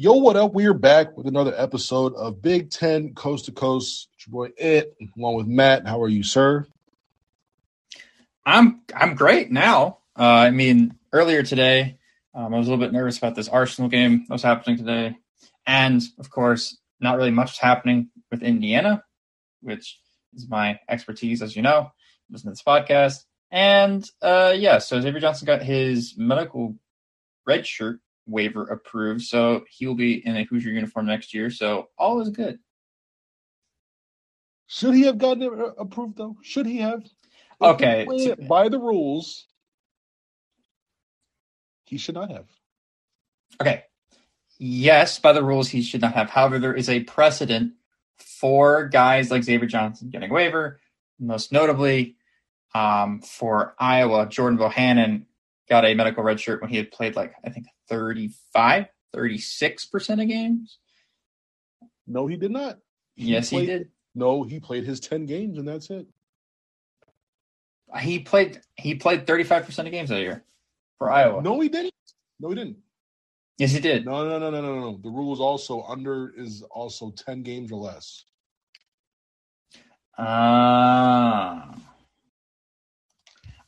Yo, what up? We are back with another episode of Big Ten Coast to Coast. It's your boy Ant, along with Matt. How are you, sir? I'm I'm great now. Uh, I mean, earlier today, um, I was a little bit nervous about this Arsenal game that was happening today, and of course, not really much happening with Indiana, which is my expertise, as you know. Listen to this podcast, and uh, yeah, so Xavier Johnson got his medical red shirt waiver approved, so he will be in a Hoosier uniform next year. So all is good. Should he have gotten it uh, approved though? Should he have? If Okay, he by the rules, he should not have. Okay. Yes, by the rules, he should not have. However, there is a precedent for guys like Xavier Johnson getting a waiver. Most notably, um, for Iowa, Jordan Bohannon got a medical red shirt when he had played like, I think 35, 36% of games. No, he did not. He yes, played- he did. No, he played his ten games and that's it. He played he played 35% of games that year for Iowa. No, he didn't. No, he didn't. Yes, he did. No, no, no, no, no, no. The rule is also under is also ten games or less. Ah.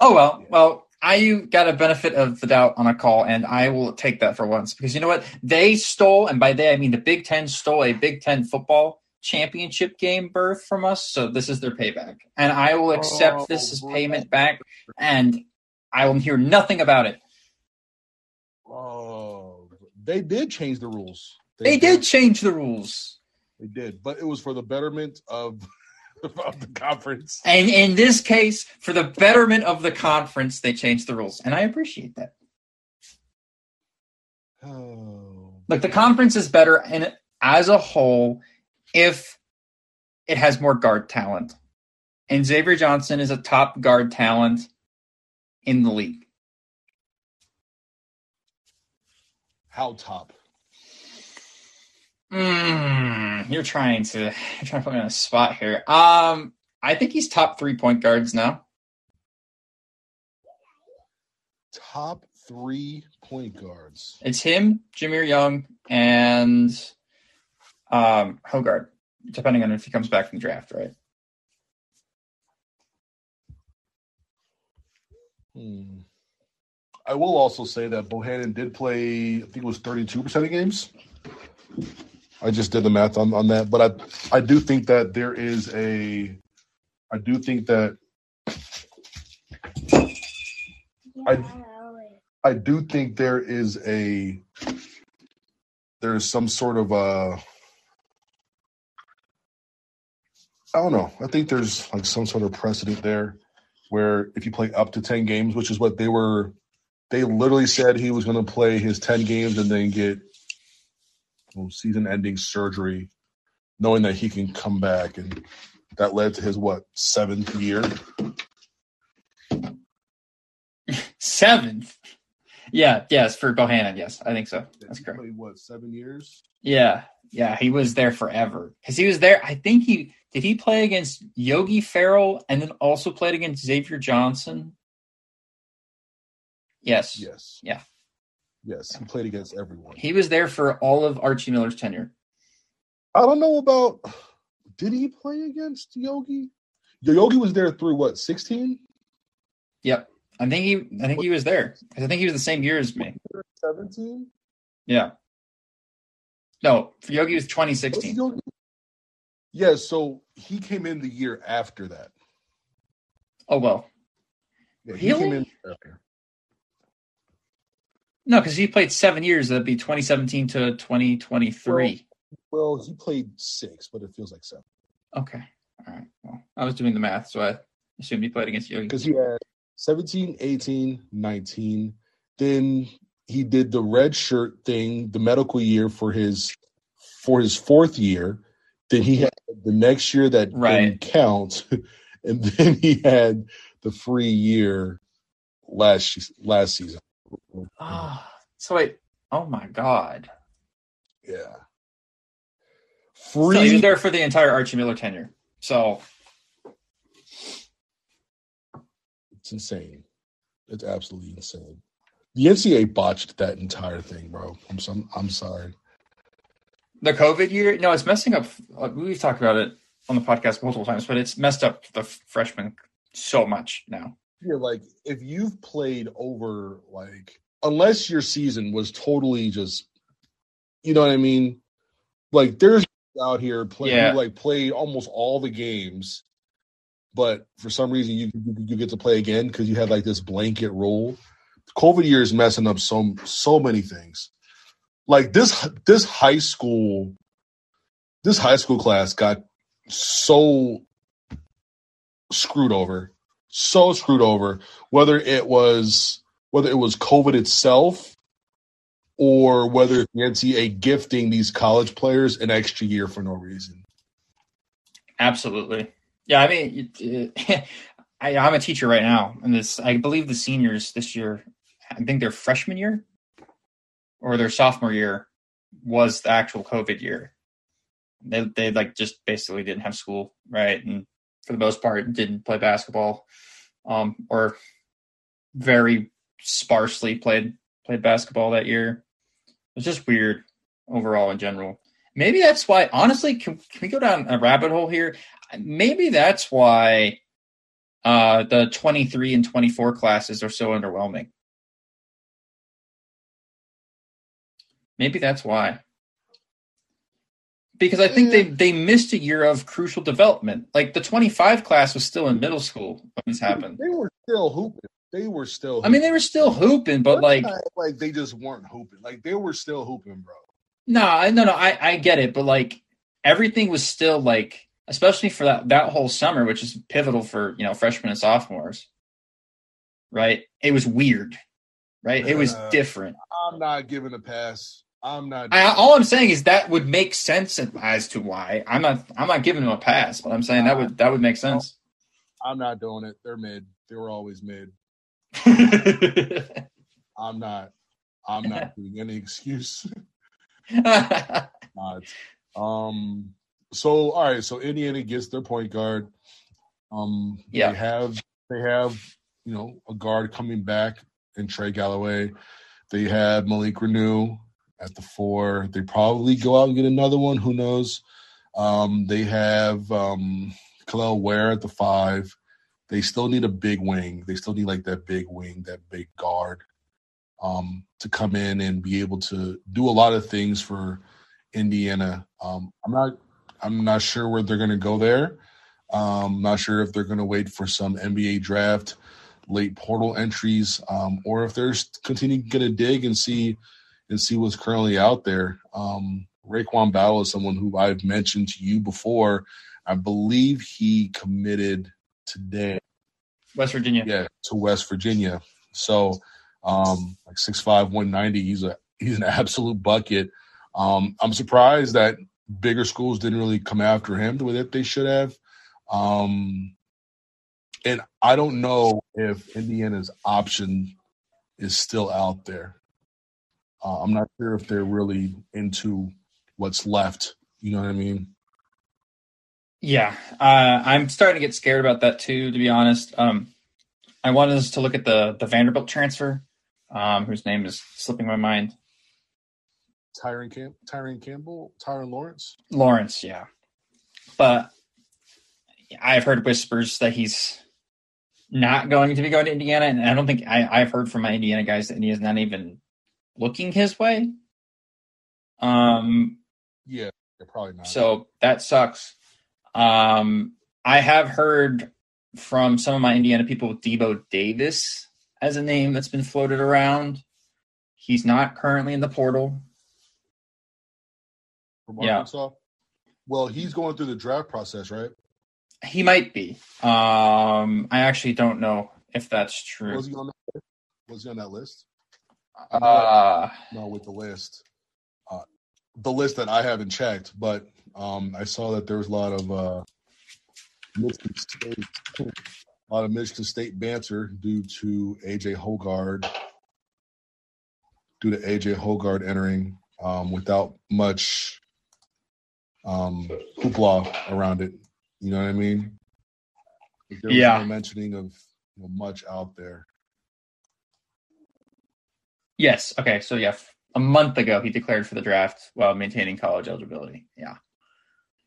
Oh well, well, I got a benefit of the doubt on a call, and I will take that for once because you know what? They stole, and by they I mean the Big Ten stole a Big Ten football championship game berth from us. So this is their payback, and I will accept Oh, this as payment back, and I will hear nothing about it. Oh, they did change the rules. They did change the rules, They did, but it was for the betterment of of the conference. and in this case, for the betterment of the conference, they changed the rules, and I appreciate that. Oh, Look, the conference is better and as a whole if it has more guard talent. And Xavier Johnson is a top guard talent in the league. how top? Mm, you're trying to you're trying to put me on a spot here. Um, I think he's top three point guards now. Top three point guards. It's him, Jahmir Young, and um Hoggard, depending on if he comes back from the draft, right? Hmm. I will also say that Bohannon did play. I think it was thirty-two percent of games. I just did the math on, on that, but I I do think that there is a. I do think that I- I do think there is a there is some sort of a I don't know. I think there's like some sort of precedent there where if you play up to 10 games, which is what they were they literally said he was going to play his 10 games and then get Um, season ending surgery knowing that he can come back and that led to his what seventh year Seventh. Yeah, yes, for Bohannon, yes, I think so. That's correct. played, what seven years Yeah, yeah, he was there forever because he was there. I think he did. He play against Yogi Ferrell and then also played against Xavier Johnson. Yes, yes Yeah. Yes he played against everyone he was there for all of Archie Miller's tenure. I don't know about. Did he play against Yogi? Yogi was there through what sixteen? Yep, I think he. I think he was there. I think he was the same year as me. Seventeen. Yeah. No, Yogi was 2016. Yeah, so he came in the year after that. Oh well, Yeah, he came in after. No, because he played seven years. That'd be 2017 to 2023. Well, he played six, but it feels like seven Okay. All right. Well, I was doing the math, so I assumed he played against Yogi. because he had 17, 18, 19. Then he did the red shirt thing, the medical year for his for his fourth year. Then he had the next year that Right. didn't count, and then he had the free year last last season. Ah, so wait. Oh my God. Yeah, So free. was there for the entire Archie Miller tenure. So It's insane. It's absolutely insane. The NCAA botched that entire thing, bro. I'm so, I'm sorry. The COVID year, no, it's messing up. We've talked about it on the podcast multiple times, but it's messed up the freshmen so much now. Yeah, like if you've played over like unless your season was totally just you know what I mean? Like there's out here playing Yeah. like played almost all the games, but for some reason you you, you get to play again because you had like this blanket rule. COVID year is messing up so so many things. Like this this high school this high school class got so screwed over so screwed over whether it was whether it was covid itself or whether the ncaa gifting these college players an extra year for no reason Absolutely. Yeah, I mean, it- I, I'm a teacher right now, and this I believe the seniors this year, I think their freshman year or their sophomore year was the actual COVID year. They they like just basically didn't have school, right? And for the most part, didn't play basketball, um, or very sparsely played played basketball that year. It's just weird overall in general. Maybe that's why. Honestly, can, can we go down a rabbit hole here? Maybe that's why uh, the 23 and 24 classes are so underwhelming. Maybe that's why. Because I think they, they missed a year of crucial development. Like the 25 class was still in middle school when this happened. they were still hooping they were still I mean, they were still hooping, but like, like they just weren't hooping. Like they were still hooping bro. No, I no, no, I, I get it, but like everything was still like, especially for that that whole summer, which is pivotal for you know freshmen and sophomores, right? It was weird, right? It was Uh, different. i'm not giving a pass. I'm not I, all I'm saying is that would make sense as to why. I'm not I'm not giving them a pass, but I'm saying that would that would make sense. i'm not doing it. They're mid. They were always mid i'm not i'm not giving any excuse not. Um. So all right. So Indiana gets their point guard. Um. Yeah. They have they have you know a guard coming back in Trey Galloway. They have Malik Reneau at the four. They probably go out and get another one. Who knows? Um. They have um Kel'el Ware at the five. They still need a big wing. They still need like that big wing, that big guard um, to come in and be able to do a lot of things for Indiana. Um, I'm not I'm not sure where they're going to go there. Um, not sure if they're going to wait for some NBA draft late portal entries um, or if they're continuing going to dig and see and see what's currently out there. Um, RaeQuan Battle is someone who I've mentioned to you before. I believe he committed today West Virginia. yeah, to West Virginia. So, um, like six five, one ninety. He's a he's an absolute bucket. Um, I'm surprised that bigger schools didn't really come after him the way that they should have. Um, and I don't know if Indiana's option is still out there. Uh, I'm not sure if they're really into what's left. You know what I mean? Yeah, uh, I'm starting to get scared about that too. To be honest, um, I wanted us to look at the the Vanderbilt transfer, um, whose name is slipping my mind. Tyron Camp, Tyron Campbell, Tyrin Lawrence. Lawrence, yeah, but I've heard whispers that he's not going to be going to Indiana, and I don't think I, I've heard from my Indiana guys that Indiana's not even looking his way. Um, Yeah, probably not. So that sucks. Um, I have heard from some of my Indiana people Devo Davis as a name that's been floated around. He's not currently in the portal. from Yeah. Well, he's going through the draft process, right? He might be. Um, I actually don't know if that's true. Was he on that list? Was he on that list? Uh, No, with the list. Uh, the list that I haven't checked, but um, I saw that there was a lot of uh, Michigan State, a lot of Michigan State banter due to AJ Hoggard, due to AJ Hoggard entering um, without much um, hoopla around it. You know what I mean? There was Yeah. no mentioning of you know, much out there. yes. Okay. So yeah, a month ago he declared for the draft while maintaining college eligibility. Yeah.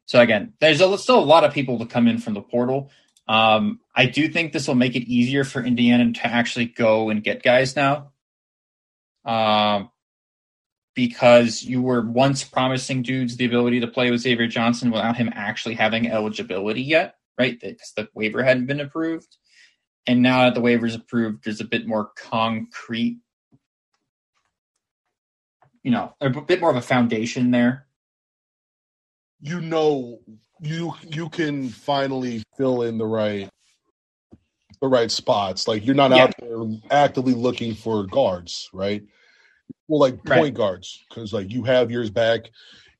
So again, there's a, still a lot of people to come in from the portal. Um, I do think this will make it easier for Indiana to actually go and get guys now. Um, because you were once promising dudes the ability to play with Xavier Johnson without him actually having eligibility yet, right? Because the waiver hadn't been approved. And now that the waiver's approved, there's a bit more concrete, you know, a bit more of a foundation there. You know, you you can finally fill in the right the right spots. Like you're not yeah. out there actively looking for guards, right? Well, like point right. guards, because like you have yours back,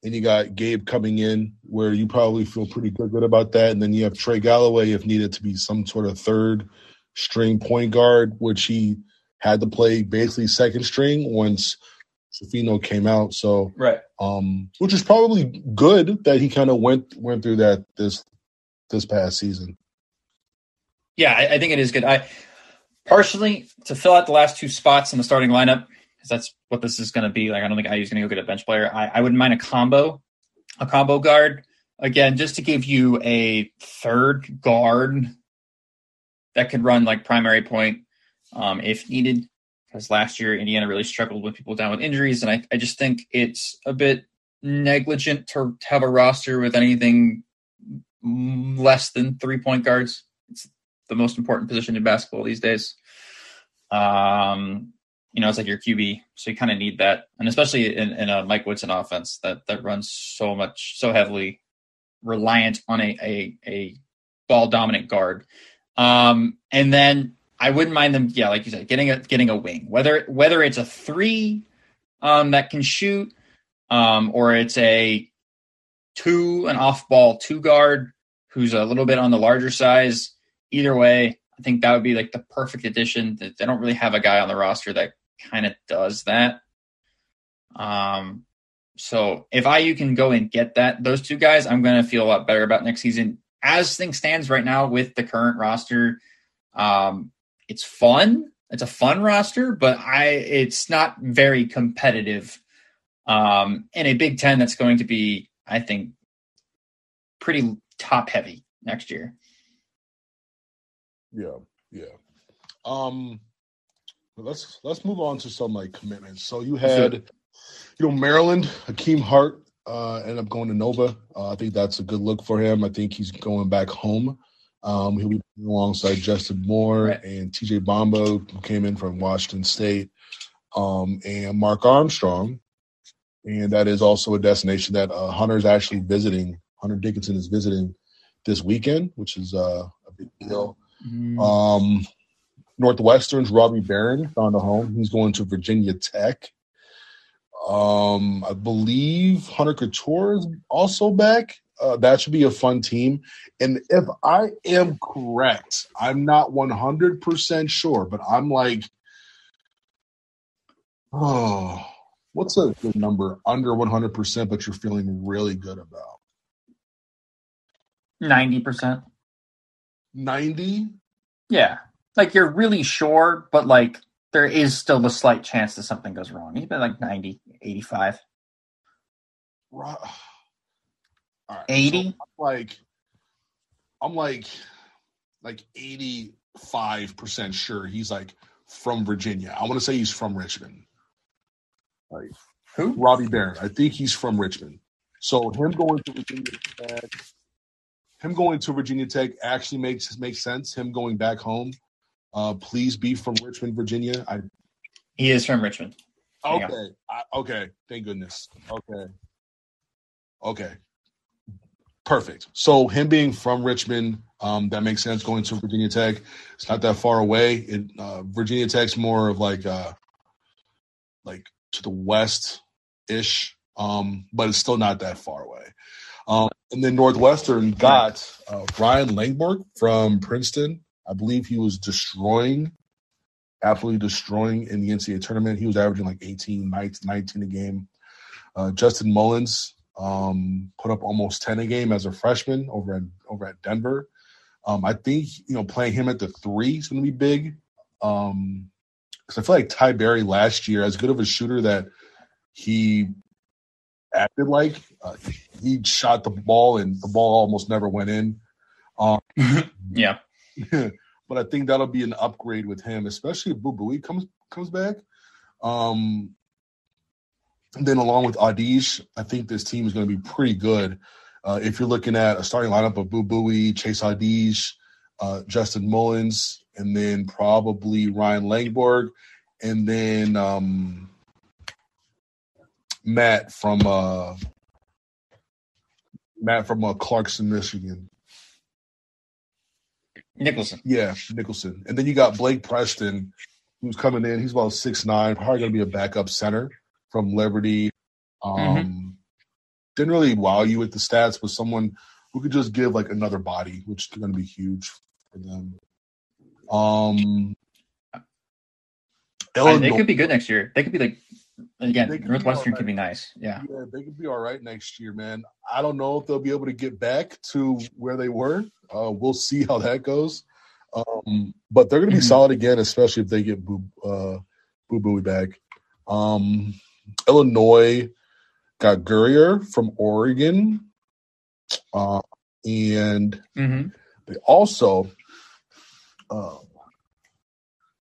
and you got Gabe coming in, where you probably feel pretty good, good about that, and then you have Trey Galloway if needed to be some sort of third string point guard, which he had to play basically second string once Schifino came out. So right, um, which is probably good that he kind of went went through that this this past season. Yeah, I, I think it is good. I partially to fill out the last two spots in the starting lineup because that's what this is going to be. Like, I don't think IU's going to go get a bench player. I, I wouldn't mind a combo, a combo guard again, just to give you a third guard that could run like primary point um, if needed. Because last year Indiana really struggled with people down with injuries, and I, I just think it's a bit negligent to have a roster with anything less than three point guards. It's the most important position in basketball these days. Um, you know, it's like your QB, so you kind of need that, and especially in, in a Mike Woodson offense that that runs so much, so heavily reliant on a a, a ball dominant guard. Um, and then I wouldn't mind them, yeah, like you said, getting a getting a wing, whether whether it's a three um, that can shoot, um, or it's a two, an off ball two guard who's a little bit on the larger size. Either way, I think that would be like the perfect addition. That they don't really have a guy on the roster that kind of does that. Um, so if IU can go and get that those two guys, I'm going to feel a lot better about next season. As things stands right now with the current roster, um, it's fun. It's a fun roster, but I it's not very competitive. Um, in a Big Ten that's going to be, I think, pretty top heavy next year. Yeah, yeah. Um, let's let's move on to some like commitments. So you had, you know, Maryland, Hakim Hart uh, ended up going to Nova. Uh, I think that's a good look for him. I think he's going back home. Um, he'll be alongside Justin Moore right. and TJ Bamba, who came in from Washington State, um, and Mark Armstrong. And that is also a destination that uh, Hunter's actually visiting. Hunter Dickinson is visiting this weekend, which is uh, a big deal. Mm. Um, Northwestern's Robbie Beran found a home. He's going to Virginia Tech. Um, I believe Hunter Cattoor is also back. Uh, that should be a fun team. And if I am correct, I'm not 100% sure, but I'm like, oh, what's a good number under 100%, but you're feeling really good about? 90%. 90? Yeah. Like you're really sure, but like there is still a slight chance that something goes wrong. Even like 90, 85. Right. 80? So like I'm like like 85% sure he's like from Virginia. I want to say he's from Richmond. Like who? Robbie Beran. I think he's from Richmond. So him going to Virginia Tech, him going to Virginia Tech actually makes makes sense. Him going back home, uh, please be from Richmond, Virginia. I. He is from Richmond. Okay. I, okay. Thank goodness. Okay. Okay. Perfect. So him being from Richmond, um, that makes sense. Going to Virginia Tech, it's not that far away. It, uh, Virginia Tech's more of like, uh, like to the west ish, um, but it's still not that far away. Um, and then Northwestern got uh, Ryan Langborg from Princeton. I believe he was destroying, absolutely destroying in the NCAA tournament. He was averaging like 18, 19 a game. Uh, Justin Mullins um, put up almost 10 a game as a freshman over at over at Denver. Um, I think you know playing him at the three is going to be big. Um, because I feel like Ty Berry last year, as good of a shooter that he acted like. Uh, he shot the ball and the ball almost never went in. Um, yeah. but I think that'll be an upgrade with him, especially if Boo Buie comes comes back. Um, then along with Audige, I think this team is going to be pretty good. Uh, if you're looking at a starting lineup of Boo Buie, Chase Audige, uh, Justin Mullins, and then probably Ryan Langborg, and then um, Matt from uh, Matt from uh, Clarkston, Michigan. Nicholson. Yeah, Nicholson. And then you got Blake Preston, who's coming in. He's about six nine, probably going to be a backup center from Liberty. Um, mm-hmm. Didn't really wow you with the stats, but someone who could just give like another body, which is going to be huge for them. Um, Illinois, they could be good next year. They could be like again, Northwestern right. could be nice. Yeah. Yeah, they could be all right next year, man. I don't know if they'll be able to get back to where they were. Uh, we'll see how that goes. Um, but they're going to be mm-hmm. solid again, especially if they get Boo uh, Boo Buie back. Um, Illinois got Guerrier from Oregon, uh, and mm-hmm. they also uh,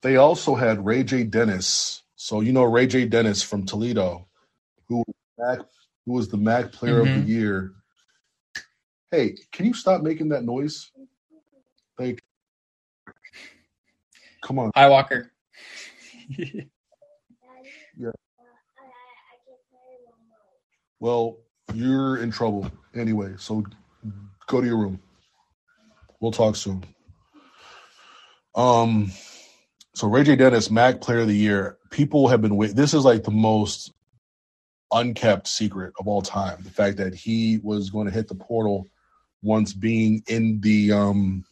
they also had Ray J. Dennis. So you know Ray J. Dennis from Toledo, who MAC, who was the MAC Player mm-hmm. of the mm-hmm. Year. Hey, can you stop making that noise? Like, come on. Hi, Walker. Well, you're in trouble anyway, so go to your room. We'll talk soon. Um, so Ray J. Dennis, MAC Player of the Year. People have been waiting. This is like the most unkept secret of all time. The fact that he was going to hit the portal once being in the um,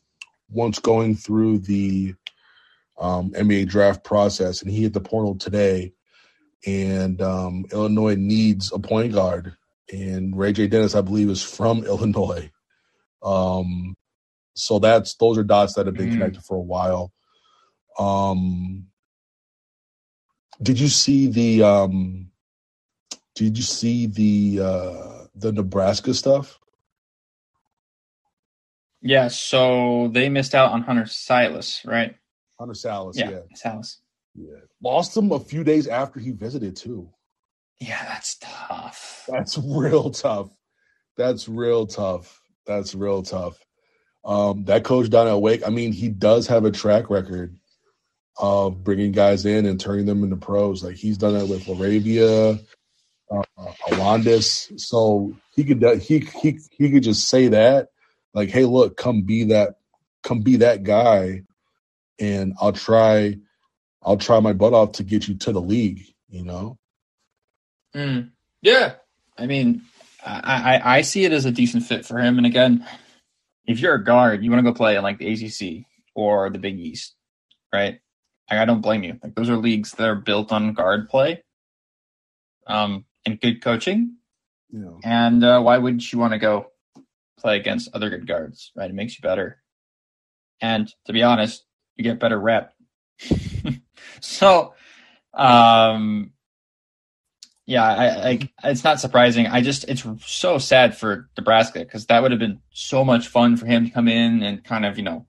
once going through the um, NBA draft process, and he hit the portal today and um, Illinois needs a point guard. And Ray J. Dennis, I believe, is from Illinois. Um, so that's those are dots that have been mm. connected for a while. Um, did you see the um, did you see the uh, the Nebraska stuff? Yeah, so they missed out on Hunter Silas, right? Hunter Silas, yeah, yeah. Sallis. Yeah. Lost him a few days after he visited too. Yeah, that's tough. That's real tough. That's real tough. That's real tough. Um, that coach down at Wake, I mean, he does have a track record of bringing guys in and turning them into pros. Like he's done that with LaRavia, uh, Alondes. So he could he he he could just say that, like, "Hey, look, come be that, come be that guy," and I'll try I'll try my butt off to get you to the league, you know? Mm. Yeah. I mean, I, I, I see it as a decent fit for him. And again, if you're a guard, you want to go play in like the ACC or the Big East, right? Like, I don't blame you. Like those are leagues that are built on guard play, um, and good coaching. Yeah. And uh, why wouldn't you want to go play against other good guards, right? It makes you better. And to be honest, you get better rep. so, um, yeah, I, I, it's not surprising. I just it's so sad for Nebraska because that would have been so much fun for him to come in and kind of you know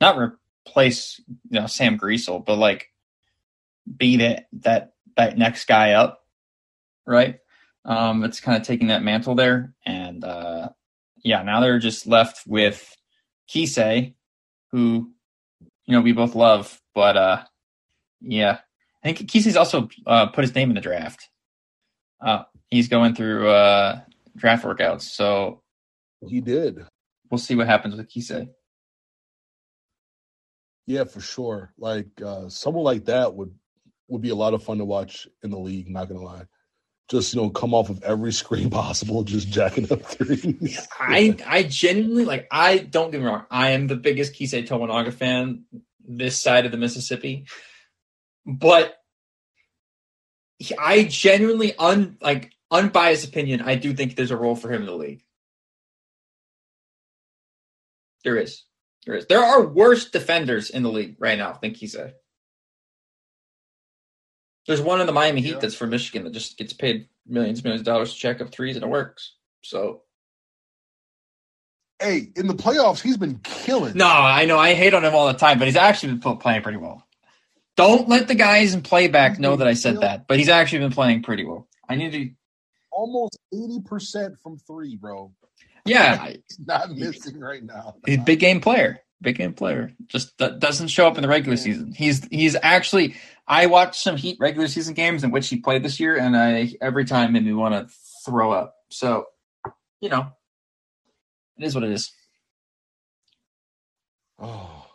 not replace you know Sam Griesel but like be that that that next guy up, right? Um, it's kind of taking that mantle there, and uh, yeah, now they're just left with Keisei, who you know we both love, but uh, yeah, I think Keisei's also uh, put his name in the draft. Uh, he's going through uh, draft workouts, so he did. We'll see what happens with Keisei. Yeah, for sure. Like uh, someone like that would would be a lot of fun to watch in the league. Not gonna lie, just you know, come off of every screen possible, just jacking up threes. I I genuinely like. I don't get me wrong. I am the biggest Keisei Tominaga fan this side of the Mississippi but I genuinely un like unbiased opinion. I do think there's a role for him in the league. There is. There is. There are worse defenders in the league right now than Keisei. There's one in the Miami Heat that's for Michigan that just gets paid millions, millions of dollars to check up threes and it works. So Hey, in the playoffs, he's been killing. no, I know I hate on him all the time, but he's actually been playing pretty well. Don't let the guys in playback know that I said that, but he's actually been playing pretty well. I need to, Almost 80% from three, bro. yeah, He's not missing right now. he's a big game player. Big game player. Just that doesn't show up in the regular season. He's he's actually. I watched some Heat regular season games in which he played this year, and I every time made me want to throw up. So, you know, it is what it is. Oh.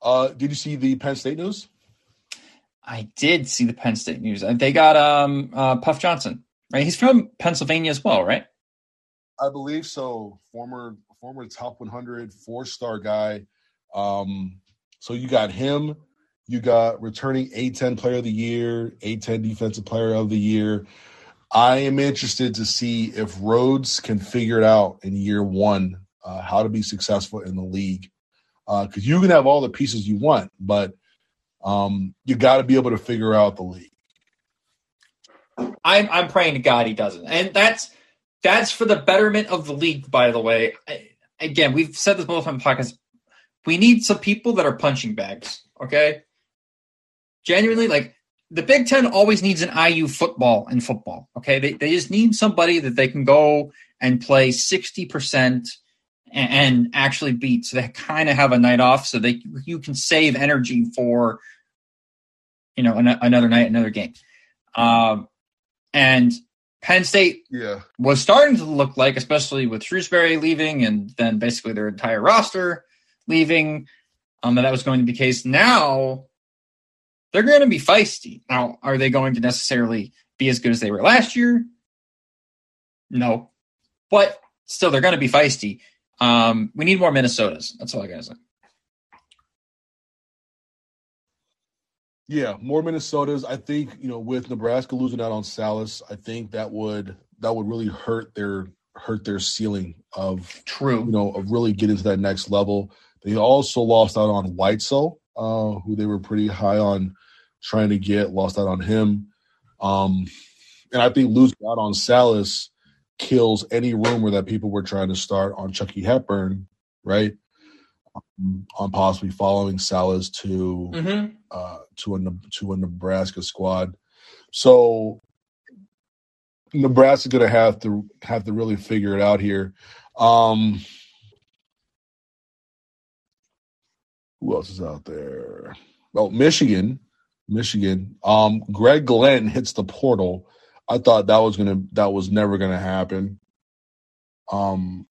Uh, did you see the Penn State news? I did see the Penn State news. Uh, They got um uh, Puff Johnson, right? He's from Pennsylvania as well, right? I believe so. Former former top 100 four star guy. Um, so you got him. You got returning A10 player of the year, A10 defensive player of the year. I am interested to see if Rhoades can figure it out in year one uh, how to be successful in the league. Because you can have all the pieces you want, but um, you got to be able to figure out the league. I'm I'm praying to God he doesn't, and that's that's for the betterment of the league. By the way, I, again, we've said this multiple times the podcast. We need some people that are punching bags. Okay, genuinely, like the Big Ten always needs an IU football in football. Okay, they they just need somebody that they can go and play sixty percent and actually beat, so they kind of have a night off, so they you can save energy for you know an, another night, another game. Um, and Penn State Yeah. was starting to look like, especially with Shrewsberry leaving and then basically their entire roster leaving, um, that that was going to be the case. Now they're going to be feisty. Now, are they going to necessarily be as good as they were last year? No, but still, they're going to be feisty. Um, we need more Minnesotas. That's all I got to say. Yeah, more Minnesotas. I think you know with Nebraska losing out on Sallis, I think that would that would really hurt their hurt their ceiling of True. you know of really getting to that next level. They also lost out on Whitesell, uh, who they were pretty high on trying to get. Lost out on him, um, and I think losing out on Sallis kills any rumor that people were trying to start on Chucky Hepburn, right? Um, on possibly following Sallis to Mm-hmm. uh, to a to a Nebraska squad. So Nebraska's going to have to have to really figure it out here. Um, who else is out there? Oh, Michigan, Michigan. Um, Gregg Glenn hits the portal. I thought that was gonna that was never gonna happen. Um,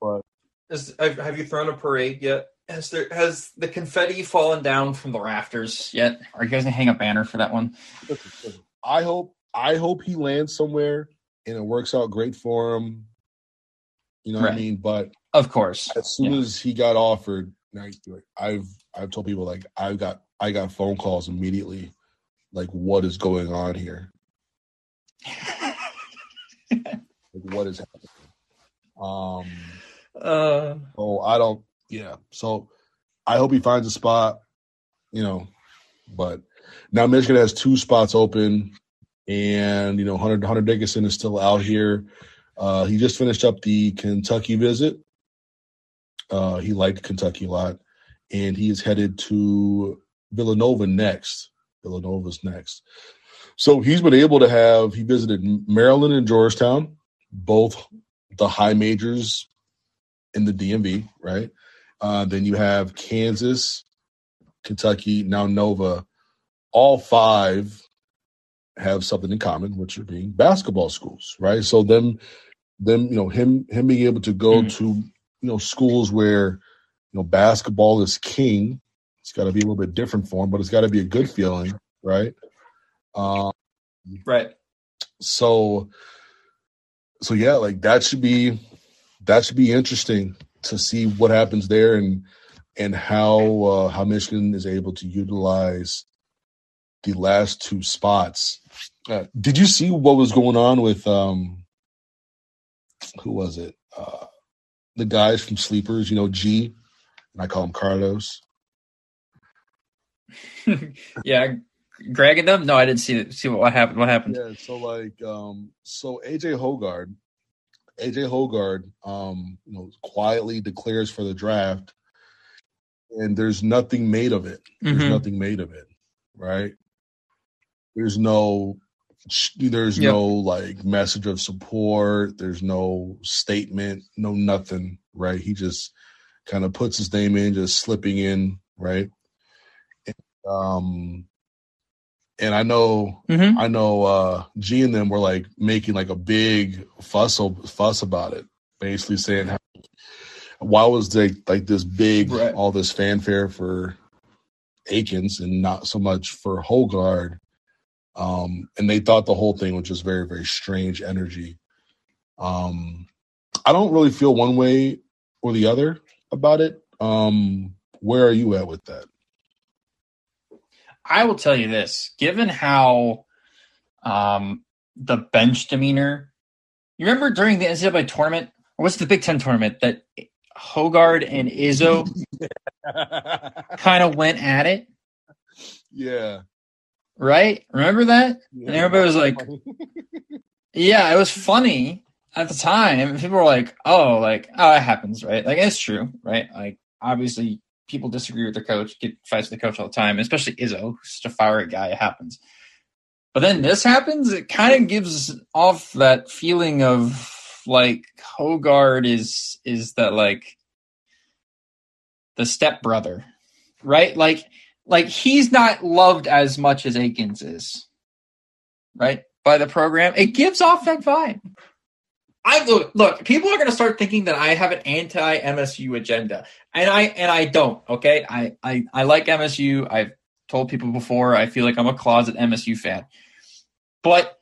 but Is, have have you thrown a parade yet? Has there has the confetti fallen down from the rafters yet? Are you guys gonna hang a banner for that one? listen, listen, I hope I hope he lands somewhere and it works out great for him. You know what I mean? But Of course. as soon Yeah. as he got offered, like like, I've I've told people like I've got I got phone calls immediately, like what is going on here? Like what is happening? Um, uh, so I don't, yeah. So I hope he finds a spot, you know. But now Michigan has two spots open, and you know Hunter Hunter Dickinson is still out here. Uh, he just finished up the Kentucky visit. Uh, he liked Kentucky a lot, and he is headed to Villanova next. Villanova's next. So he's been able to have. He visited Maryland and Georgetown, both the high majors in the DMV, right? Uh, then you have Kansas, Kentucky, now Nova. All five have something in common, which are being basketball schools, right? So them, them, you know, him, him being able to go Mhm. to, you know, schools where, you know, basketball is king. It's got to be a little bit different for him, but it's got to be a good feeling, right? Um, right. so so yeah like that should be that should be interesting to see what happens there and and how uh, how michigan is able to utilize the last two spots uh, did you see what was going on with um who was it uh the guys from sleepers you know g and i call him carlos yeah, Greg and them? No, I didn't see see what, what happened. What happened? Yeah, so like um so AJ Hoggard, AJ Hoggard um you know quietly declares for the draft and there's nothing made of it. There's Mhm. nothing made of it, right? There's no there's Yep. no like message of support, there's no statement, no nothing, right? He just kind of puts his name in just slipping in, right? Um and I know Mhm. I know uh G and them were like making like a big fuss fuss about it, basically saying how why was there like this big Right. all this fanfare for Akins and not so much for Hoggard. Um and they thought the whole thing was just very, very strange energy. Um I don't really feel one way or the other about it. Um where are you at with that? I will tell you this: given how um, the bench demeanor, you remember during the NCAA tournament, or was it the Big Ten tournament, that Hoggard and Izzo kind of went at it, yeah. right? Remember that? yeah. And everybody was like, Yeah, it was funny at the time. People were like, "Oh, like oh, it happens, right? Like it's true, right? Like obviously, people disagree with their coach, get fights with the coach all the time, especially Izzo, who's such a fiery guy. It happens. But then this happens. It kind of gives off that feeling of like Hoggard is is that like the stepbrother, right? Like like he's not loved as much as Akins is, right? By the program, it gives off that vibe. I look, look. People are going to start thinking that I have an anti MSU agenda, and I and I don't. Okay, I, I I like MSU. I've told people before. I feel like I'm a closet MSU fan, but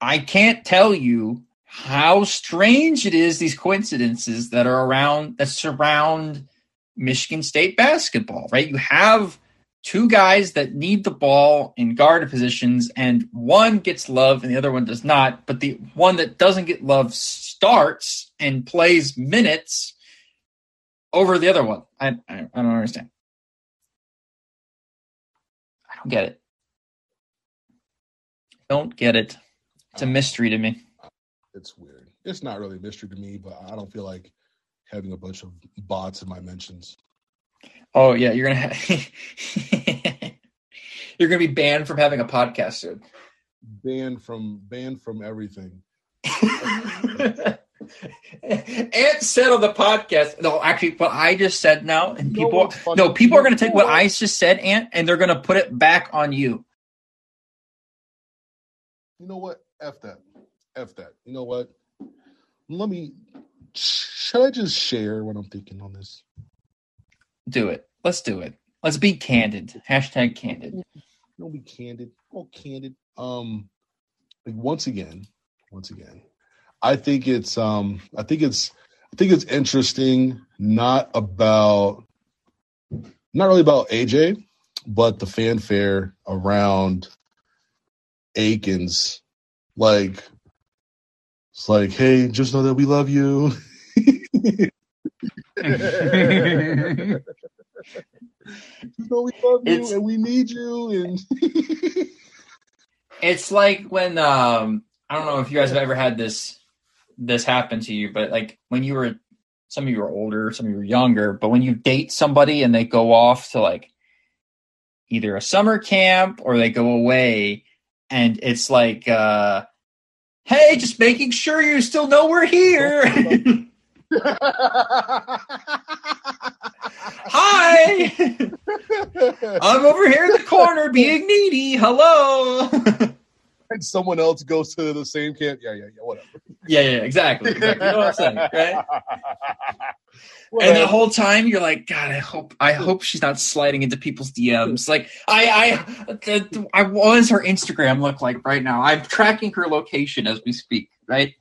I can't tell you how strange it is. These coincidences that are around that surround Michigan State basketball. Right, you have two guys that need the ball in guard positions, and one gets love and the other one does not. But the one that doesn't get love starts and plays minutes over the other one. I I, I don't understand. I don't get it. Don't get it. It's a oh. mystery to me. it's weird. It's not really a mystery to me, but I don't feel like having a bunch of bots in my mentions. Oh yeah, you're gonna have you're gonna be banned from having a podcast soon. Banned from banned from everything. Ant said on the podcast. No, actually, what I just said now, and You people, no, people are going to take what I just said, Ant, and they're going to put it back on you. You know what? F that. F that. You know what? Let me. Should I just share what I'm thinking on this? Do it. Let's do it. Let's be candid. Hashtag candid. Don't be candid. Oh, candid. Um, like once again, once again, I think it's um, I think it's, I think it's interesting. Not about, not really about AJ, but the fanfare around Akins. Like, it's like, hey, just know that we love you. Just know we love you It's- and we need you and. it's like when um I don't know if you guys have ever had this this happen to you, but like when you were some of you were older, some of you were younger, but when you date somebody and they go off to like either a summer camp or they go away and it's like uh hey, just making sure you still know we're here. I'm over here in the corner being needy. Hello. and someone else goes to the same camp. Yeah, yeah, yeah, whatever. Yeah, yeah, exactly. exactly. You know what I'm saying, right? And the whole time you're like, God, I hope, I hope she's not sliding into people's DMs. Like, I, I, I, what does her Instagram look like right now? I'm tracking her location as we speak, right?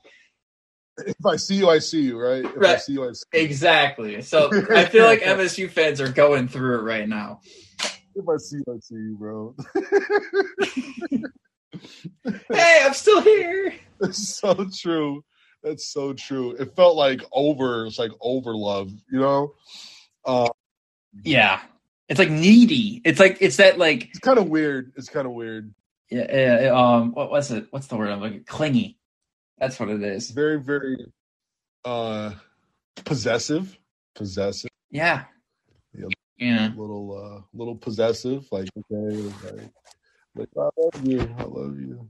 If I see you, I see you, right? If I Right. see you, I see you. Exactly. So I feel like MSU fans are going through it right now. If I see you, I see you, bro. Hey, I'm still here. That's so true. That's so true. It felt like over. It's like over love, you know. Uh, Yeah, It's like needy. It's like it's that like It's kind of weird. It's kind of weird. yeah, yeah, um what what's it what's the word I'm looking clingy. That's what It's very, very uh possessive. Possessive. Yeah. Yeah. Yeah. Little uh little possessive. Like, okay, like, like I love you. I love you.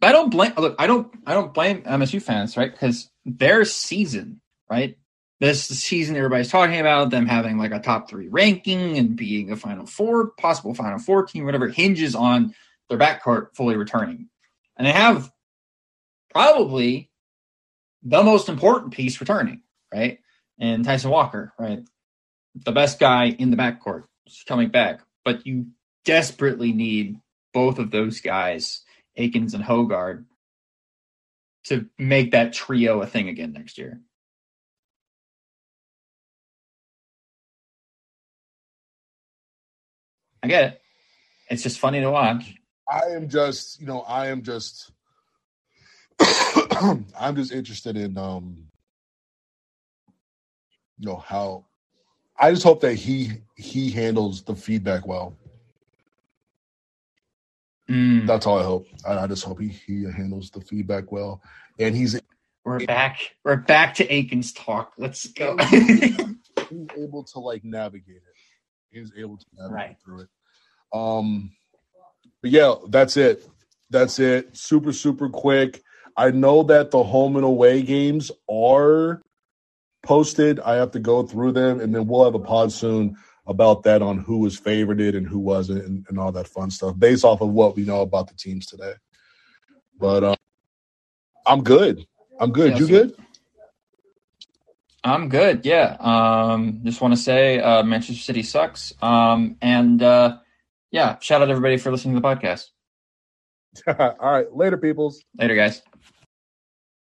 But I don't blame look, I don't I don't blame MSU fans, right? Because their season, right? This season everybody's talking about them having like a top three ranking and being a final four, possible final four team, whatever, hinges on their backcourt fully returning. And they have probably the most important piece returning, right? And Tyson Walker, right? The best guy in the backcourt coming back. But you desperately need both of those guys Akins and Hoggard to make that trio a thing again next year. I get it. It's just funny to watch. I am just, you know, I am just I'm just interested in um you know how I just hope that he he handles the feedback well. Mm, That's all I hope. I, I just hope he he handles the feedback well, and he's we're back. We're back to Akins talk. Let's go. he's able to like navigate it. He's able to navigate Right. through it. Um, but yeah, that's it. That's it. Super super quick. I know that the home and away games are posted. I have to go through them, and then we'll have a pod soon about that on who was favorited and who wasn't, and, and all that fun stuff based off of what we know about the teams today. But um, I'm good. I'm good. Yeah, you good? I'm good. Yeah. Um, just want to say uh, Manchester City sucks. Um, and uh, yeah, shout out everybody for listening to the podcast. all right. Later, peoples. Later, guys.